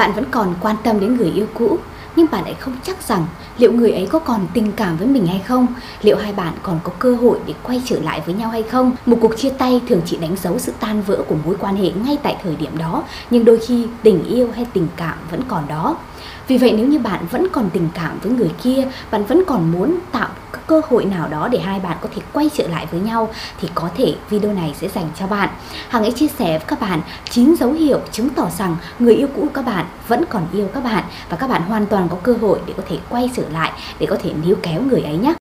bạn vẫn còn quan tâm đến người yêu cũ, nhưng bạn lại không chắc rằng liệu người ấy có còn tình cảm với mình hay không, liệu hai bạn còn có cơ hội để quay trở lại với nhau hay không. Một cuộc chia tay thường chỉ đánh dấu sự tan vỡ của mối quan hệ ngay tại thời điểm đó, nhưng đôi khi tình yêu hay tình cảm vẫn còn đó vì vậy nếu như bạn vẫn còn tình cảm với người kia, bạn vẫn còn muốn tạo cơ hội nào đó để hai bạn có thể quay trở lại với nhau thì có thể video này sẽ dành cho bạn. Hằng hãy chia sẻ với các bạn 9 dấu hiệu chứng tỏ rằng người yêu cũ của các bạn vẫn còn yêu các bạn và các bạn hoàn toàn có cơ hội để có thể quay trở lại để có thể níu kéo người ấy nhé.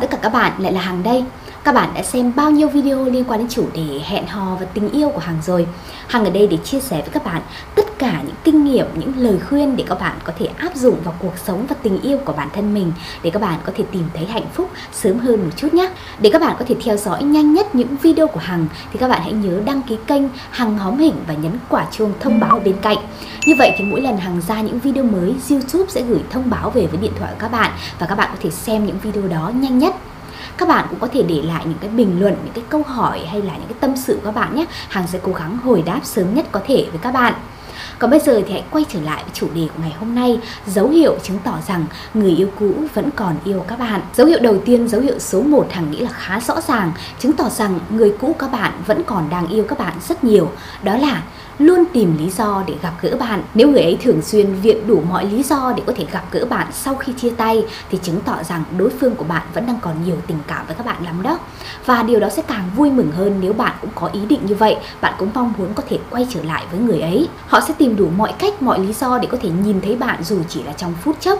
Tất cả các bạn, lại là Hằng đây. Các bạn đã xem bao nhiêu video liên quan đến chủ đề hẹn hò và tình yêu của Hằng rồi. Hằng ở đây để chia sẻ với các bạn tất cả những kinh nghiệm, những lời khuyên để các bạn có thể áp dụng vào cuộc sống và tình yêu của bản thân mình để các bạn có thể tìm thấy hạnh phúc sớm hơn một chút nhé. Để các bạn có thể theo dõi nhanh nhất những video của Hằng thì các bạn hãy nhớ đăng ký kênh Hằng Hóm Hình và nhấn quả chuông thông báo bên cạnh. Như vậy thì mỗi lần Hằng ra những video mới, YouTube sẽ gửi thông báo về với điện thoại của các bạn và các bạn có thể xem những video đó nhanh nhất các bạn cũng có thể để lại những cái bình luận những cái câu hỏi hay là những cái tâm sự của các bạn nhé Hằng sẽ cố gắng hồi đáp sớm nhất có thể với các bạn còn bây giờ thì hãy quay trở lại với chủ đề của ngày hôm nay. Dấu hiệu chứng tỏ rằng người yêu cũ vẫn còn yêu các bạn. Dấu hiệu đầu tiên, dấu hiệu số 1 Hằng nghĩ là khá rõ ràng Chứng tỏ rằng người cũ các bạn vẫn còn đang yêu các bạn rất nhiều. Đó là luôn tìm lý do để gặp gỡ bạn. Nếu người ấy thường xuyên viện đủ mọi lý do để có thể gặp gỡ bạn sau khi chia tay thì chứng tỏ rằng đối phương của bạn vẫn đang còn nhiều tình cảm với các bạn lắm đó. Và điều đó sẽ càng vui mừng hơn nếu bạn cũng có ý định như vậy, bạn cũng mong muốn có thể quay trở lại với người ấy. Họ sẽ tìm đủ mọi cách, mọi lý do để có thể nhìn thấy bạn dù chỉ là trong phút chốc.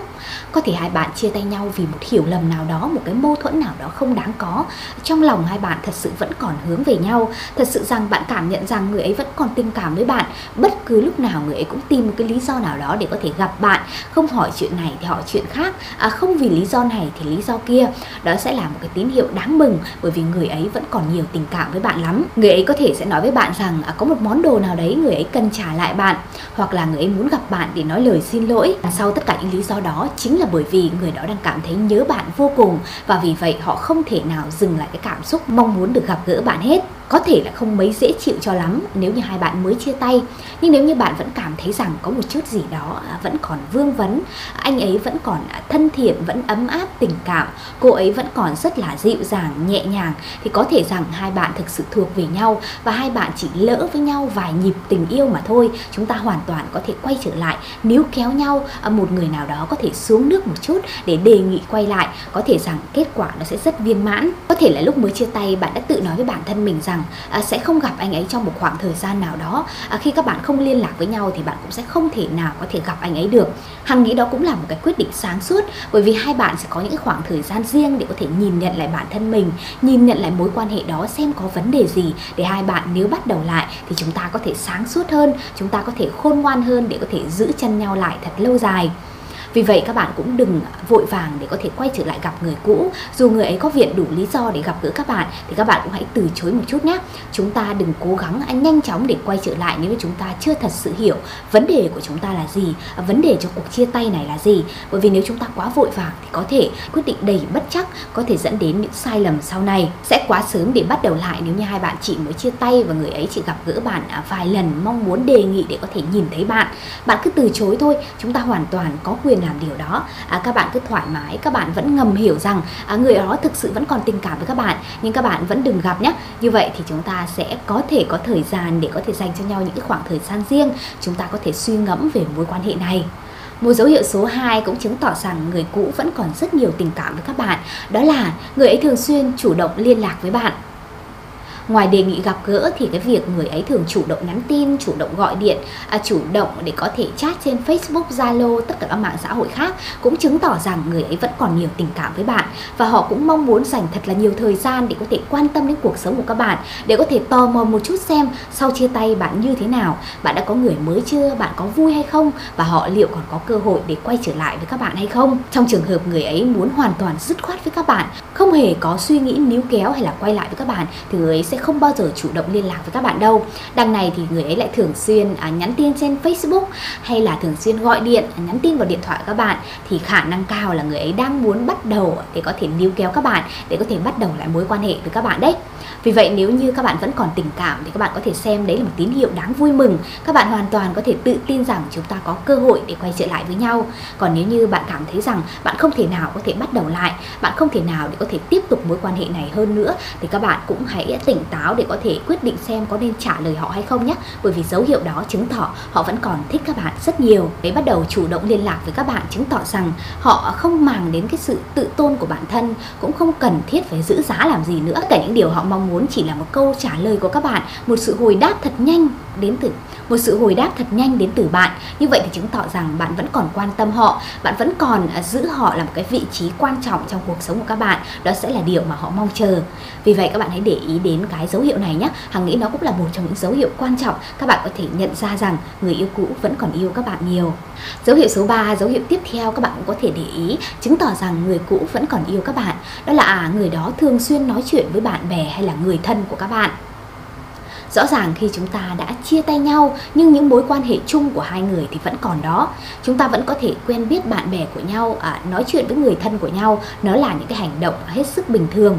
Có thể hai bạn chia tay nhau vì một hiểu lầm nào đó, một cái mâu thuẫn nào đó không đáng có. Trong lòng hai bạn thật sự vẫn còn hướng về nhau, thật sự rằng bạn cảm nhận rằng người ấy vẫn còn tình cảm với bạn bất cứ lúc nào người ấy cũng tìm một cái lý do nào đó để có thể gặp bạn. Không hỏi chuyện này thì hỏi chuyện khác. À, không vì lý do này thì lý do kia. Đó sẽ là một cái tín hiệu đáng mừng bởi vì người ấy vẫn còn nhiều tình cảm với bạn lắm. Người ấy có thể sẽ nói với bạn rằng à, có một món đồ nào đấy người ấy cần trả lại bạn hoặc là người ấy muốn gặp bạn để nói lời xin lỗi. À, sau tất cả những lý do đó chính là bởi vì người đó đang cảm thấy nhớ bạn vô cùng. Và vì vậy họ không thể nào dừng lại cái cảm xúc mong muốn được gặp gỡ bạn hết có thể là không mấy dễ chịu cho lắm nếu như hai bạn mới chia tay. Nhưng nếu như bạn vẫn cảm thấy rằng có một chút gì đó à, vẫn còn vương vấn, anh ấy vẫn còn à, thân thiện, vẫn ấm áp, tình cảm, cô ấy vẫn còn rất là dịu dàng, nhẹ nhàng, thì có thể rằng hai bạn thực sự thuộc về nhau và hai bạn chỉ lỡ với nhau vài nhịp tình yêu mà thôi. Chúng ta hoàn toàn có thể quay trở lại, níu kéo nhau à, một người nào đó có thể xuống nước một chút để đề nghị quay lại. Có thể rằng kết quả nó sẽ rất viên mãn. Có thể là lúc mới chia tay, bạn đã tự nói với bản thân mình rằng rằng à, sẽ không gặp anh ấy trong một khoảng thời gian nào đó. À, khi các bạn không liên lạc với nhau thì bạn cũng sẽ không thể nào có thể gặp anh ấy được. Hằng nghĩ đó cũng là một cái quyết định sáng suốt bởi vì hai bạn sẽ có những khoảng thời gian riêng để có thể nhìn nhận lại bản thân mình nhìn nhận lại mối quan hệ đó xem có vấn đề gì. Để hai bạn nếu bắt đầu lại thì chúng ta có thể sáng suốt hơn chúng ta có thể khôn ngoan hơn để có thể giữ chân nhau lại thật lâu dài vì vậy các bạn cũng đừng vội vàng để có thể quay trở lại gặp người cũ. Dù người ấy có viện đủ lý do để gặp gỡ các bạn, thì các bạn cũng hãy từ chối một chút nhé. Chúng ta đừng cố gắng à, nhanh chóng để quay trở lại nếu chúng ta chưa thật sự hiểu vấn đề của chúng ta là gì à, vấn đề cho cuộc chia tay này là gì. Bởi vì nếu chúng ta quá vội vàng thì có thể quyết định đầy bất chắc, có thể dẫn đến những sai lầm sau này. Sẽ quá sớm để bắt đầu lại nếu như hai bạn chị mới chia tay và người ấy chỉ gặp gỡ bạn à, vài lần, mong muốn đề nghị để có thể nhìn thấy bạn. Bạn cứ từ chối thôi, chúng ta hoàn toàn có quyền làm điều đó. À, các bạn cứ thoải mái các bạn vẫn ngầm hiểu rằng à, người đó thực sự vẫn còn tình cảm với các bạn nhưng các bạn vẫn đừng gặp nhé. Như vậy thì chúng ta sẽ có thể có thời gian để có thể dành cho nhau những cái khoảng thời gian riêng. Chúng ta có thể suy ngẫm về mối quan hệ này. Một dấu hiệu số 2 cũng chứng tỏ rằng người cũ vẫn còn rất nhiều tình cảm với các bạn, đó là người ấy thường xuyên chủ động liên lạc với bạn ngoài đề nghị gặp gỡ thì cái việc người ấy thường chủ động nhắn tin chủ động gọi điện à, chủ động để có thể chat trên Facebook Zalo tất cả các mạng xã hội khác cũng chứng tỏ rằng người ấy vẫn còn nhiều tình cảm với bạn. Và họ cũng mong muốn dành thật là nhiều thời gian để có thể quan tâm đến cuộc sống của các bạn để có thể tò mò một chút xem sau chia tay bạn như thế nào bạn đã có người mới chưa bạn có vui hay không và họ liệu còn có cơ hội để quay trở lại với các bạn hay không. Trong trường hợp người ấy muốn hoàn toàn dứt khoát với các bạn không hề có suy nghĩ níu kéo hay là quay lại với các bạn thì người ấy sẽ không bao giờ chủ động liên lạc với các bạn đâu. Đằng này thì người ấy lại thường xuyên à, nhắn tin trên Facebook hay là thường xuyên gọi điện à, nhắn tin vào điện thoại các bạn. Thì khả năng cao là người ấy đang muốn bắt đầu để có thể níu kéo các bạn để có thể bắt đầu lại mối quan hệ với các bạn đấy vì vậy nếu như các bạn vẫn còn tình cảm thì các bạn có thể xem đấy là một tín hiệu đáng vui mừng. Các bạn hoàn toàn có thể tự tin rằng chúng ta có cơ hội để quay trở lại với nhau. Còn nếu như bạn cảm thấy rằng bạn không thể nào có thể bắt đầu lại, bạn không thể nào để có thể tiếp tục mối quan hệ này hơn nữa thì các bạn cũng hãy tỉnh táo để có thể quyết định xem có nên trả lời họ hay không nhé. Bởi vì dấu hiệu đó chứng tỏ họ vẫn còn thích các bạn rất nhiều. Để bắt đầu chủ động liên lạc với các bạn chứng tỏ rằng họ không màng đến cái sự tự tôn của bản thân, cũng không cần thiết phải giữ giá làm gì nữa. Tất cả những điều họ mong muốn chỉ là một câu trả lời của các bạn, một sự hồi đáp thật nhanh đến từ, một sự hồi đáp thật nhanh đến từ bạn. Như vậy thì chứng tỏ rằng bạn vẫn còn quan tâm họ, bạn vẫn còn à, giữ họ là một cái vị trí quan trọng trong cuộc sống của các bạn. Đó sẽ là điều mà họ mong chờ. Vì vậy các bạn hãy để ý đến cái dấu hiệu này nhé hằng nghĩ nó cũng là một trong những dấu hiệu quan trọng. Các bạn có thể nhận ra rằng người yêu cũ vẫn còn yêu các bạn nhiều. Dấu hiệu số 3 dấu hiệu tiếp theo các bạn cũng có thể để ý, chứng tỏ rằng người cũ vẫn còn yêu các bạn đó là à, người đó thường xuyên nói chuyện với bạn bè hay là người thân của các bạn rõ ràng khi chúng ta đã chia tay nhau nhưng những mối quan hệ chung của hai người thì vẫn còn đó. Chúng ta vẫn có thể quen biết bạn bè của nhau à, nói chuyện với người thân của nhau. Nó là những cái hành động hết sức bình thường.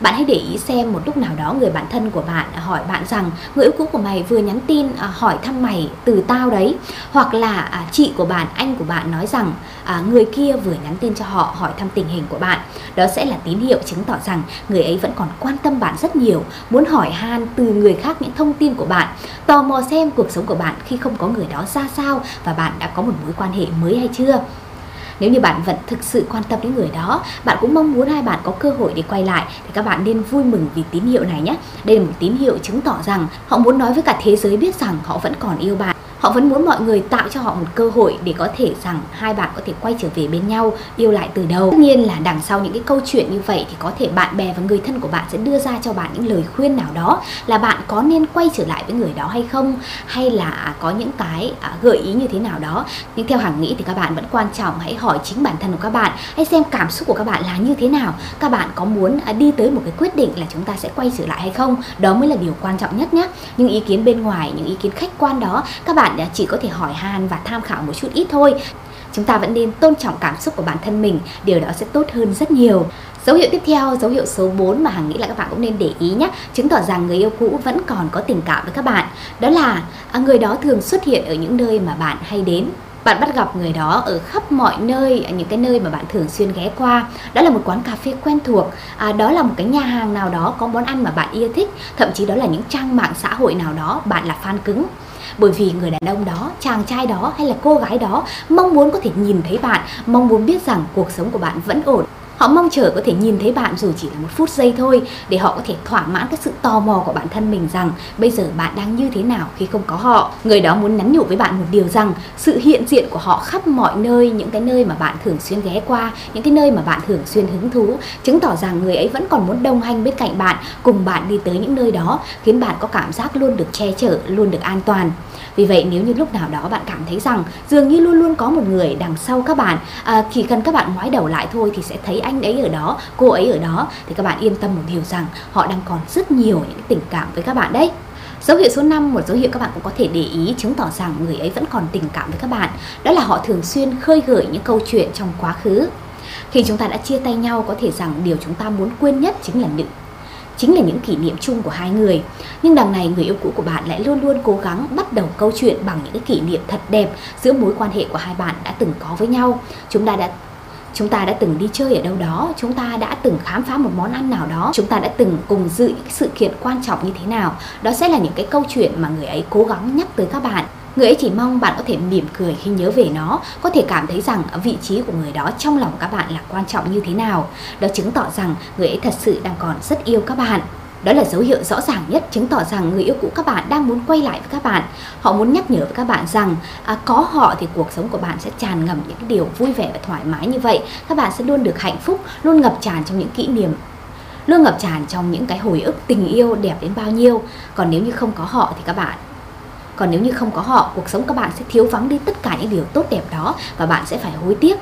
Bạn hãy để ý xem một lúc nào đó người bạn thân của bạn hỏi bạn rằng người yêu cũ của mày vừa nhắn tin à, hỏi thăm mày từ tao đấy. Hoặc là à, chị của bạn anh của bạn nói rằng à, người kia vừa nhắn tin cho họ hỏi thăm tình hình của bạn. Đó sẽ là tín hiệu chứng tỏ rằng người ấy vẫn còn quan tâm bạn rất nhiều muốn hỏi han từ người khác những thông tin của bạn, tò mò xem cuộc sống của bạn khi không có người đó ra sao và bạn đã có một mối quan hệ mới hay chưa. Nếu như bạn vẫn thực sự quan tâm đến người đó, bạn cũng mong muốn hai bạn có cơ hội để quay lại thì các bạn nên vui mừng vì tín hiệu này nhé. Đây là một tín hiệu chứng tỏ rằng họ muốn nói với cả thế giới biết rằng họ vẫn còn yêu bạn họ vẫn muốn mọi người tạo cho họ một cơ hội để có thể rằng hai bạn có thể quay trở về bên nhau, yêu lại từ đầu. Tất nhiên là đằng sau những cái câu chuyện như vậy thì có thể bạn bè và người thân của bạn sẽ đưa ra cho bạn những lời khuyên nào đó là bạn có nên quay trở lại với người đó hay không? Hay là à, có những cái à, gợi ý như thế nào đó? Nhưng theo hàng nghĩ thì các bạn vẫn quan trọng hãy hỏi chính bản thân của các bạn, hãy xem cảm xúc của các bạn là như thế nào. Các bạn có muốn à, đi tới một cái quyết định là chúng ta sẽ quay trở lại hay không? Đó mới là điều quan trọng nhất nhé những ý kiến bên ngoài, những ý kiến khách quan đó, các bạn bạn chỉ có thể hỏi han và tham khảo một chút ít thôi. Chúng ta vẫn nên tôn trọng cảm xúc của bản thân mình điều đó sẽ tốt hơn rất nhiều. Dấu hiệu tiếp theo, dấu hiệu số 4 mà Hằng nghĩ là các bạn cũng nên để ý nhé Chứng tỏ rằng người yêu cũ vẫn còn có tình cảm với các bạn. Đó là à, người đó thường xuất hiện ở những nơi mà bạn hay đến. Bạn bắt gặp người đó ở khắp mọi nơi những cái nơi mà bạn thường xuyên ghé qua. Đó là một quán cà phê quen thuộc. À, đó là một cái nhà hàng nào đó có món ăn mà bạn yêu thích. Thậm chí đó là những trang mạng xã hội nào đó bạn là fan cứng bởi vì người đàn ông đó, chàng trai đó hay là cô gái đó mong muốn có thể nhìn thấy bạn, mong muốn biết rằng cuộc sống của bạn vẫn ổn. Họ mong chờ có thể nhìn thấy bạn dù chỉ là một phút giây thôi để họ có thể thỏa mãn cái sự tò mò của bản thân mình rằng bây giờ bạn đang như thế nào khi không có họ. Người đó muốn nhắn nhủ với bạn một điều rằng sự hiện diện của họ khắp mọi nơi, những cái nơi mà bạn thường xuyên ghé qua, những cái nơi mà bạn thường xuyên hứng thú, chứng tỏ rằng người ấy vẫn còn muốn đồng hành bên cạnh bạn, cùng bạn đi tới những nơi đó, khiến bạn có cảm giác luôn được che chở, luôn được an toàn. Vì vậy nếu như lúc nào đó bạn cảm thấy rằng dường như luôn luôn có một người đằng sau các bạn, à, chỉ cần các bạn ngoái đầu lại thôi thì sẽ thấy anh ấy ở đó, cô ấy ở đó thì các bạn yên tâm một điều rằng họ đang còn rất nhiều những tình cảm với các bạn đấy. Dấu hiệu số 5, một dấu hiệu các bạn cũng có thể để ý chứng tỏ rằng người ấy vẫn còn tình cảm với các bạn. Đó là họ thường xuyên khơi gợi những câu chuyện trong quá khứ. Khi chúng ta đã chia tay nhau có thể rằng điều chúng ta muốn quên nhất chính là những chính là những kỷ niệm chung của hai người. Nhưng đằng này người yêu cũ của bạn lại luôn luôn cố gắng bắt đầu câu chuyện bằng những cái kỷ niệm thật đẹp giữa mối quan hệ của hai bạn đã từng có với nhau. Chúng ta đã chúng ta đã từng đi chơi ở đâu đó, chúng ta đã từng khám phá một món ăn nào đó, chúng ta đã từng cùng dự những sự kiện quan trọng như thế nào. Đó sẽ là những cái câu chuyện mà người ấy cố gắng nhắc tới các bạn. Người ấy chỉ mong bạn có thể mỉm cười khi nhớ về nó, có thể cảm thấy rằng vị trí của người đó trong lòng các bạn là quan trọng như thế nào. Đó chứng tỏ rằng người ấy thật sự đang còn rất yêu các bạn đó là dấu hiệu rõ ràng nhất chứng tỏ rằng người yêu cũ các bạn đang muốn quay lại với các bạn. Họ muốn nhắc nhở với các bạn rằng à, có họ thì cuộc sống của bạn sẽ tràn ngập những điều vui vẻ và thoải mái như vậy. Các bạn sẽ luôn được hạnh phúc, luôn ngập tràn trong những kỷ niệm luôn ngập tràn trong những cái hồi ức tình yêu đẹp đến bao nhiêu. Còn nếu như không có họ thì các bạn còn nếu như không có họ, cuộc sống các bạn sẽ thiếu vắng đi tất cả những điều tốt đẹp đó và bạn sẽ phải hối tiếc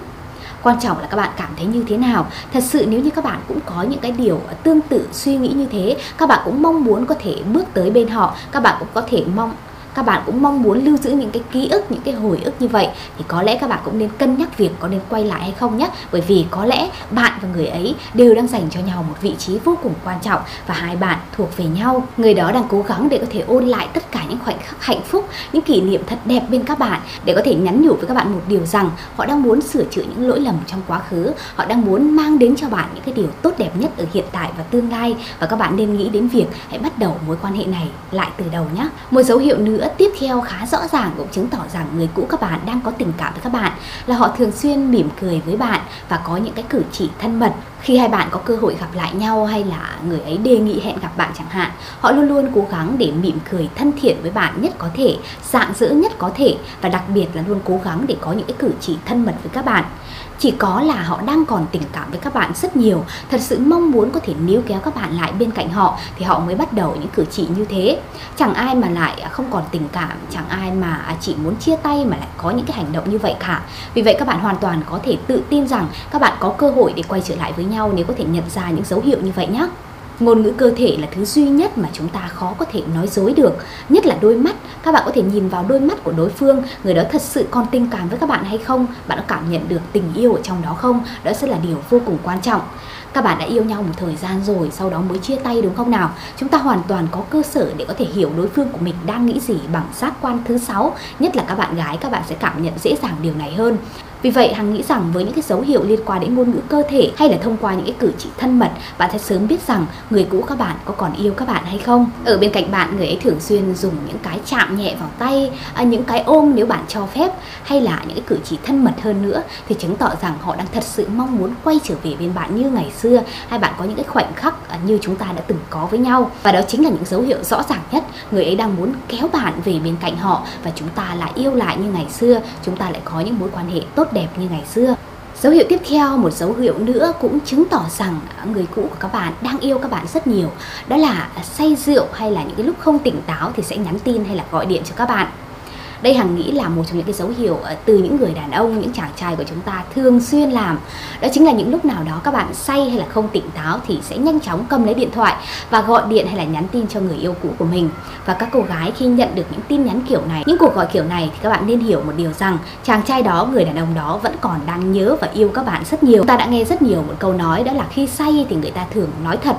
quan trọng là các bạn cảm thấy như thế nào. Thật sự nếu như các bạn cũng có những cái điều tương tự, suy nghĩ như thế, các bạn cũng mong muốn có thể bước tới bên họ, các bạn cũng có thể mong các bạn cũng mong muốn lưu giữ những cái ký ức, những cái hồi ức như vậy thì có lẽ các bạn cũng nên cân nhắc việc có nên quay lại hay không nhé. Bởi vì có lẽ bạn và người ấy đều đang dành cho nhau một vị trí vô cùng quan trọng và hai bạn thuộc về nhau. Người đó đang cố gắng để có thể ôn lại tất cả những khoảnh khắc hạnh phúc, những kỷ niệm thật đẹp bên các bạn để có thể nhắn nhủ với các bạn một điều rằng họ đang muốn sửa chữa những lỗi lầm trong quá khứ, họ đang muốn mang đến cho bạn những cái điều tốt đẹp nhất ở hiện tại và tương lai. Và các bạn nên nghĩ đến việc hãy bắt đầu mối quan hệ này lại từ đầu nhé. Một dấu hiệu nữa tiếp theo khá rõ ràng cũng chứng tỏ rằng người cũ các bạn đang có tình cảm với các bạn, là họ thường xuyên mỉm cười với bạn và có những cái cử chỉ thân mật. Khi hai bạn có cơ hội gặp lại nhau hay là người ấy đề nghị hẹn gặp bạn chẳng hạn, họ luôn luôn cố gắng để mỉm cười thân thiện với bạn nhất có thể dạng dỡ nhất có thể và đặc biệt là luôn cố gắng để có những cái cử chỉ thân mật với các bạn chỉ có là họ đang còn tình cảm với các bạn rất nhiều. Thật sự mong muốn có thể níu kéo các bạn lại bên cạnh họ thì họ mới bắt đầu những cử chỉ như thế. Chẳng ai mà lại không còn tình cảm, chẳng ai mà chỉ muốn chia tay mà lại có những cái hành động như vậy cả. Vì vậy các bạn hoàn toàn có thể tự tin rằng các bạn có cơ hội để quay trở lại với nhau nếu có thể nhận ra những dấu hiệu như vậy nhé ngôn ngữ cơ thể là thứ duy nhất mà chúng ta khó có thể nói dối được, nhất là đôi mắt. Các bạn có thể nhìn vào đôi mắt của đối phương, người đó thật sự còn tình cảm với các bạn hay không? Bạn có cảm nhận được tình yêu ở trong đó không? Đó sẽ là điều vô cùng quan trọng. Các bạn đã yêu nhau một thời gian rồi, sau đó mới chia tay đúng không nào? Chúng ta hoàn toàn có cơ sở để có thể hiểu đối phương của mình đang nghĩ gì bằng giác quan thứ sáu, nhất là các bạn gái, các bạn sẽ cảm nhận dễ dàng điều này hơn vì vậy Hằng nghĩ rằng với những cái dấu hiệu liên quan đến ngôn ngữ cơ thể hay là thông qua những cái cử chỉ thân mật, bạn sẽ sớm biết rằng người cũ các bạn có còn yêu các bạn hay không. Ở bên cạnh bạn người ấy thường xuyên dùng những cái chạm nhẹ vào tay, à, những cái ôm nếu bạn cho phép hay là những cái cử chỉ thân mật hơn nữa thì chứng tỏ rằng họ đang thật sự mong muốn quay trở về bên bạn như ngày xưa hay bạn có những cái khoảnh khắc à, như chúng ta đã từng có với nhau và đó chính là những dấu hiệu rõ ràng nhất người ấy đang muốn kéo bạn về bên cạnh họ và chúng ta lại yêu lại như ngày xưa chúng ta lại có những mối quan hệ tốt đẹp như ngày xưa. Dấu hiệu tiếp theo, một dấu hiệu nữa cũng chứng tỏ rằng người cũ của các bạn đang yêu các bạn rất nhiều. Đó là say rượu hay là những cái lúc không tỉnh táo thì sẽ nhắn tin hay là gọi điện cho các bạn đây hằng nghĩ là một trong những cái dấu hiệu ờ, từ những người đàn ông, những chàng trai của chúng ta thường xuyên làm. Đó chính là những lúc nào đó các bạn say hay là không tỉnh táo thì sẽ nhanh chóng cầm lấy điện thoại và gọi điện hay là nhắn tin cho người yêu cũ của mình. Và các cô gái khi nhận được những tin nhắn kiểu này, những cuộc gọi kiểu này thì các bạn nên hiểu một điều rằng chàng trai đó, người đàn ông đó vẫn còn đang nhớ và yêu các bạn rất nhiều. Ta đã nghe rất nhiều một câu nói đó là khi say thì người ta thường nói thật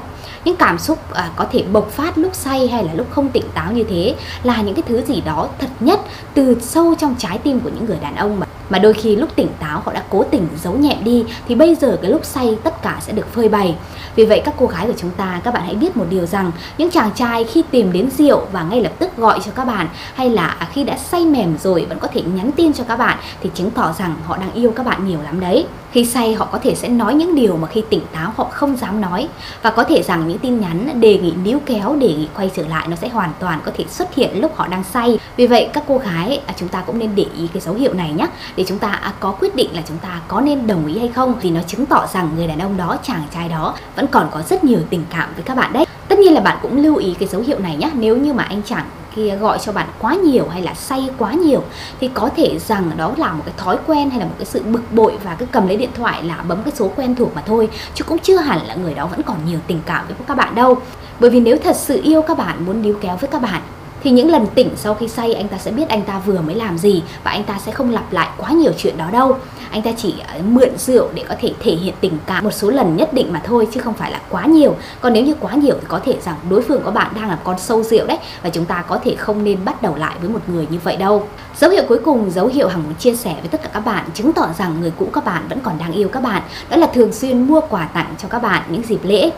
những cảm xúc à, có thể bộc phát lúc say hay là lúc không tỉnh táo như thế là những cái thứ gì đó thật nhất từ sâu trong trái tim của những người đàn ông mà mà đôi khi lúc tỉnh táo họ đã cố tình giấu nhẹm đi, thì bây giờ cái lúc say tất cả sẽ được phơi bày. Vì vậy các cô gái của chúng ta, các bạn hãy biết một điều rằng, những chàng trai khi tìm đến rượu và ngay lập tức gọi cho các bạn, hay là khi đã say mềm rồi vẫn có thể nhắn tin cho các bạn, thì chứng tỏ rằng họ đang yêu các bạn nhiều lắm đấy. Khi say họ có thể sẽ nói những điều mà khi tỉnh táo họ không dám nói. Và có thể rằng những tin nhắn, đề nghị níu kéo, đề nghị quay trở lại nó sẽ hoàn toàn có thể xuất hiện lúc họ đang say. Vì vậy các cô gái à, chúng ta cũng nên để ý cái dấu hiệu này nhé để chúng ta có quyết định là chúng ta có nên đồng ý hay không vì nó chứng tỏ rằng người đàn ông đó, chàng trai đó vẫn còn có rất nhiều tình cảm với các bạn đấy. Tất nhiên là bạn cũng lưu ý cái dấu hiệu này nhé nếu như mà anh chàng kia gọi cho bạn quá nhiều hay là say quá nhiều, thì có thể rằng đó là một cái thói quen hay là một cái sự bực bội và cứ cầm lấy điện thoại là bấm cái số quen thuộc mà thôi, chứ cũng chưa hẳn là người đó vẫn còn nhiều tình cảm với các bạn đâu. Bởi vì nếu thật sự yêu các bạn, muốn níu kéo với các bạn thì những lần tỉnh sau khi say, anh ta sẽ biết anh ta vừa mới làm gì và anh ta sẽ không lặp lại quá nhiều chuyện đó đâu. Anh ta chỉ ờ, mượn rượu để có thể thể hiện tình cảm một số lần nhất định mà thôi, chứ không phải là quá nhiều. Còn nếu như quá nhiều thì có thể rằng đối phương của bạn đang là con sâu rượu đấy và chúng ta có thể không nên bắt đầu lại với một người như vậy đâu. Dấu hiệu cuối cùng, dấu hiệu hằng muốn chia sẻ với tất cả các bạn chứng tỏ rằng người cũ các bạn vẫn còn đang yêu các bạn. Đó là thường xuyên mua quà tặng cho các bạn những dịp lễ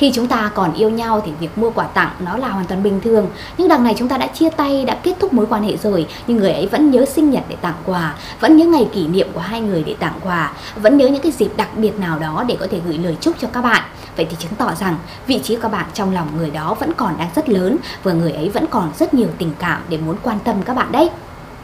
khi chúng ta còn yêu nhau thì việc mua quà tặng nó là hoàn toàn bình thường. Nhưng đằng này chúng ta đã chia tay, đã kết thúc mối quan hệ rồi. Nhưng người ấy vẫn nhớ sinh nhật để tặng quà, vẫn nhớ ngày kỷ niệm của hai người để tặng quà, vẫn nhớ những cái dịp đặc biệt nào đó để có thể gửi lời chúc cho các bạn. Vậy thì chứng tỏ rằng vị trí của các bạn trong lòng người đó vẫn còn đang rất lớn và người ấy vẫn còn rất nhiều tình cảm để muốn quan tâm các bạn đấy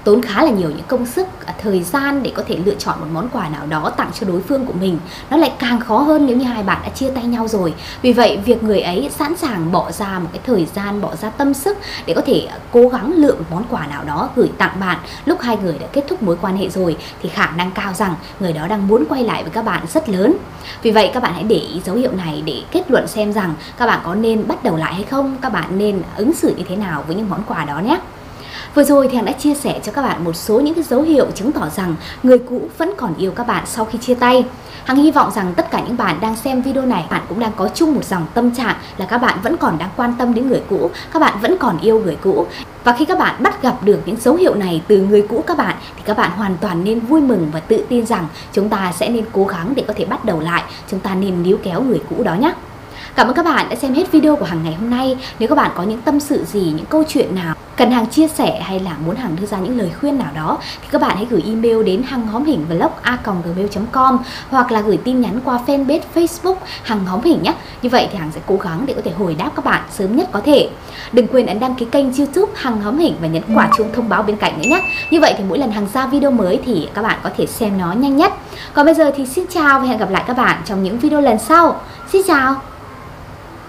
tốn khá là nhiều những công sức à, thời gian để có thể lựa chọn một món quà nào đó tặng cho đối phương của mình. Nó lại càng khó hơn nếu như hai bạn đã chia tay nhau rồi. Vì vậy, việc người ấy sẵn sàng bỏ ra một cái thời gian, bỏ ra tâm sức để có thể à, cố gắng lựa một món quà nào đó gửi tặng bạn lúc hai người đã kết thúc mối quan hệ rồi thì khả năng cao rằng người đó đang muốn quay lại với các bạn rất lớn. Vì vậy, các bạn hãy để ý dấu hiệu này để kết luận xem rằng các bạn có nên bắt đầu lại hay không, các bạn nên ứng xử như thế nào với những món quà đó nhé. Vừa rồi thì Hằng đã chia sẻ cho các bạn một số những cái dấu hiệu chứng tỏ rằng người cũ vẫn còn yêu các bạn sau khi chia tay. Hằng hy vọng rằng tất cả những bạn đang xem video này bạn cũng đang có chung một dòng tâm trạng là các bạn vẫn còn đang quan tâm đến người cũ, các bạn vẫn còn yêu người cũ. Và khi các bạn bắt gặp được những dấu hiệu này từ người cũ các bạn thì các bạn hoàn toàn nên vui mừng và tự tin rằng chúng ta sẽ nên cố gắng để có thể bắt đầu lại, chúng ta nên níu kéo người cũ đó nhé. Cảm ơn các bạn đã xem hết video của hàng ngày hôm nay. Nếu các bạn có những tâm sự gì, những câu chuyện nào cần hàng chia sẻ hay là muốn hàng đưa ra những lời khuyên nào đó thì các bạn hãy gửi email đến hàng hóm hình vlog a.gmail.com hoặc là gửi tin nhắn qua fanpage Facebook hàng hóm hình nhé. Như vậy thì hàng sẽ cố gắng để có thể hồi đáp các bạn sớm nhất có thể. Đừng quên ấn đăng ký kênh YouTube hàng hóm hình và nhấn quả chuông thông báo bên cạnh nữa nhé. Như vậy thì mỗi lần hàng ra video mới thì các bạn có thể xem nó nhanh nhất. Còn bây giờ thì xin chào và hẹn gặp lại các bạn trong những video lần sau. Xin chào!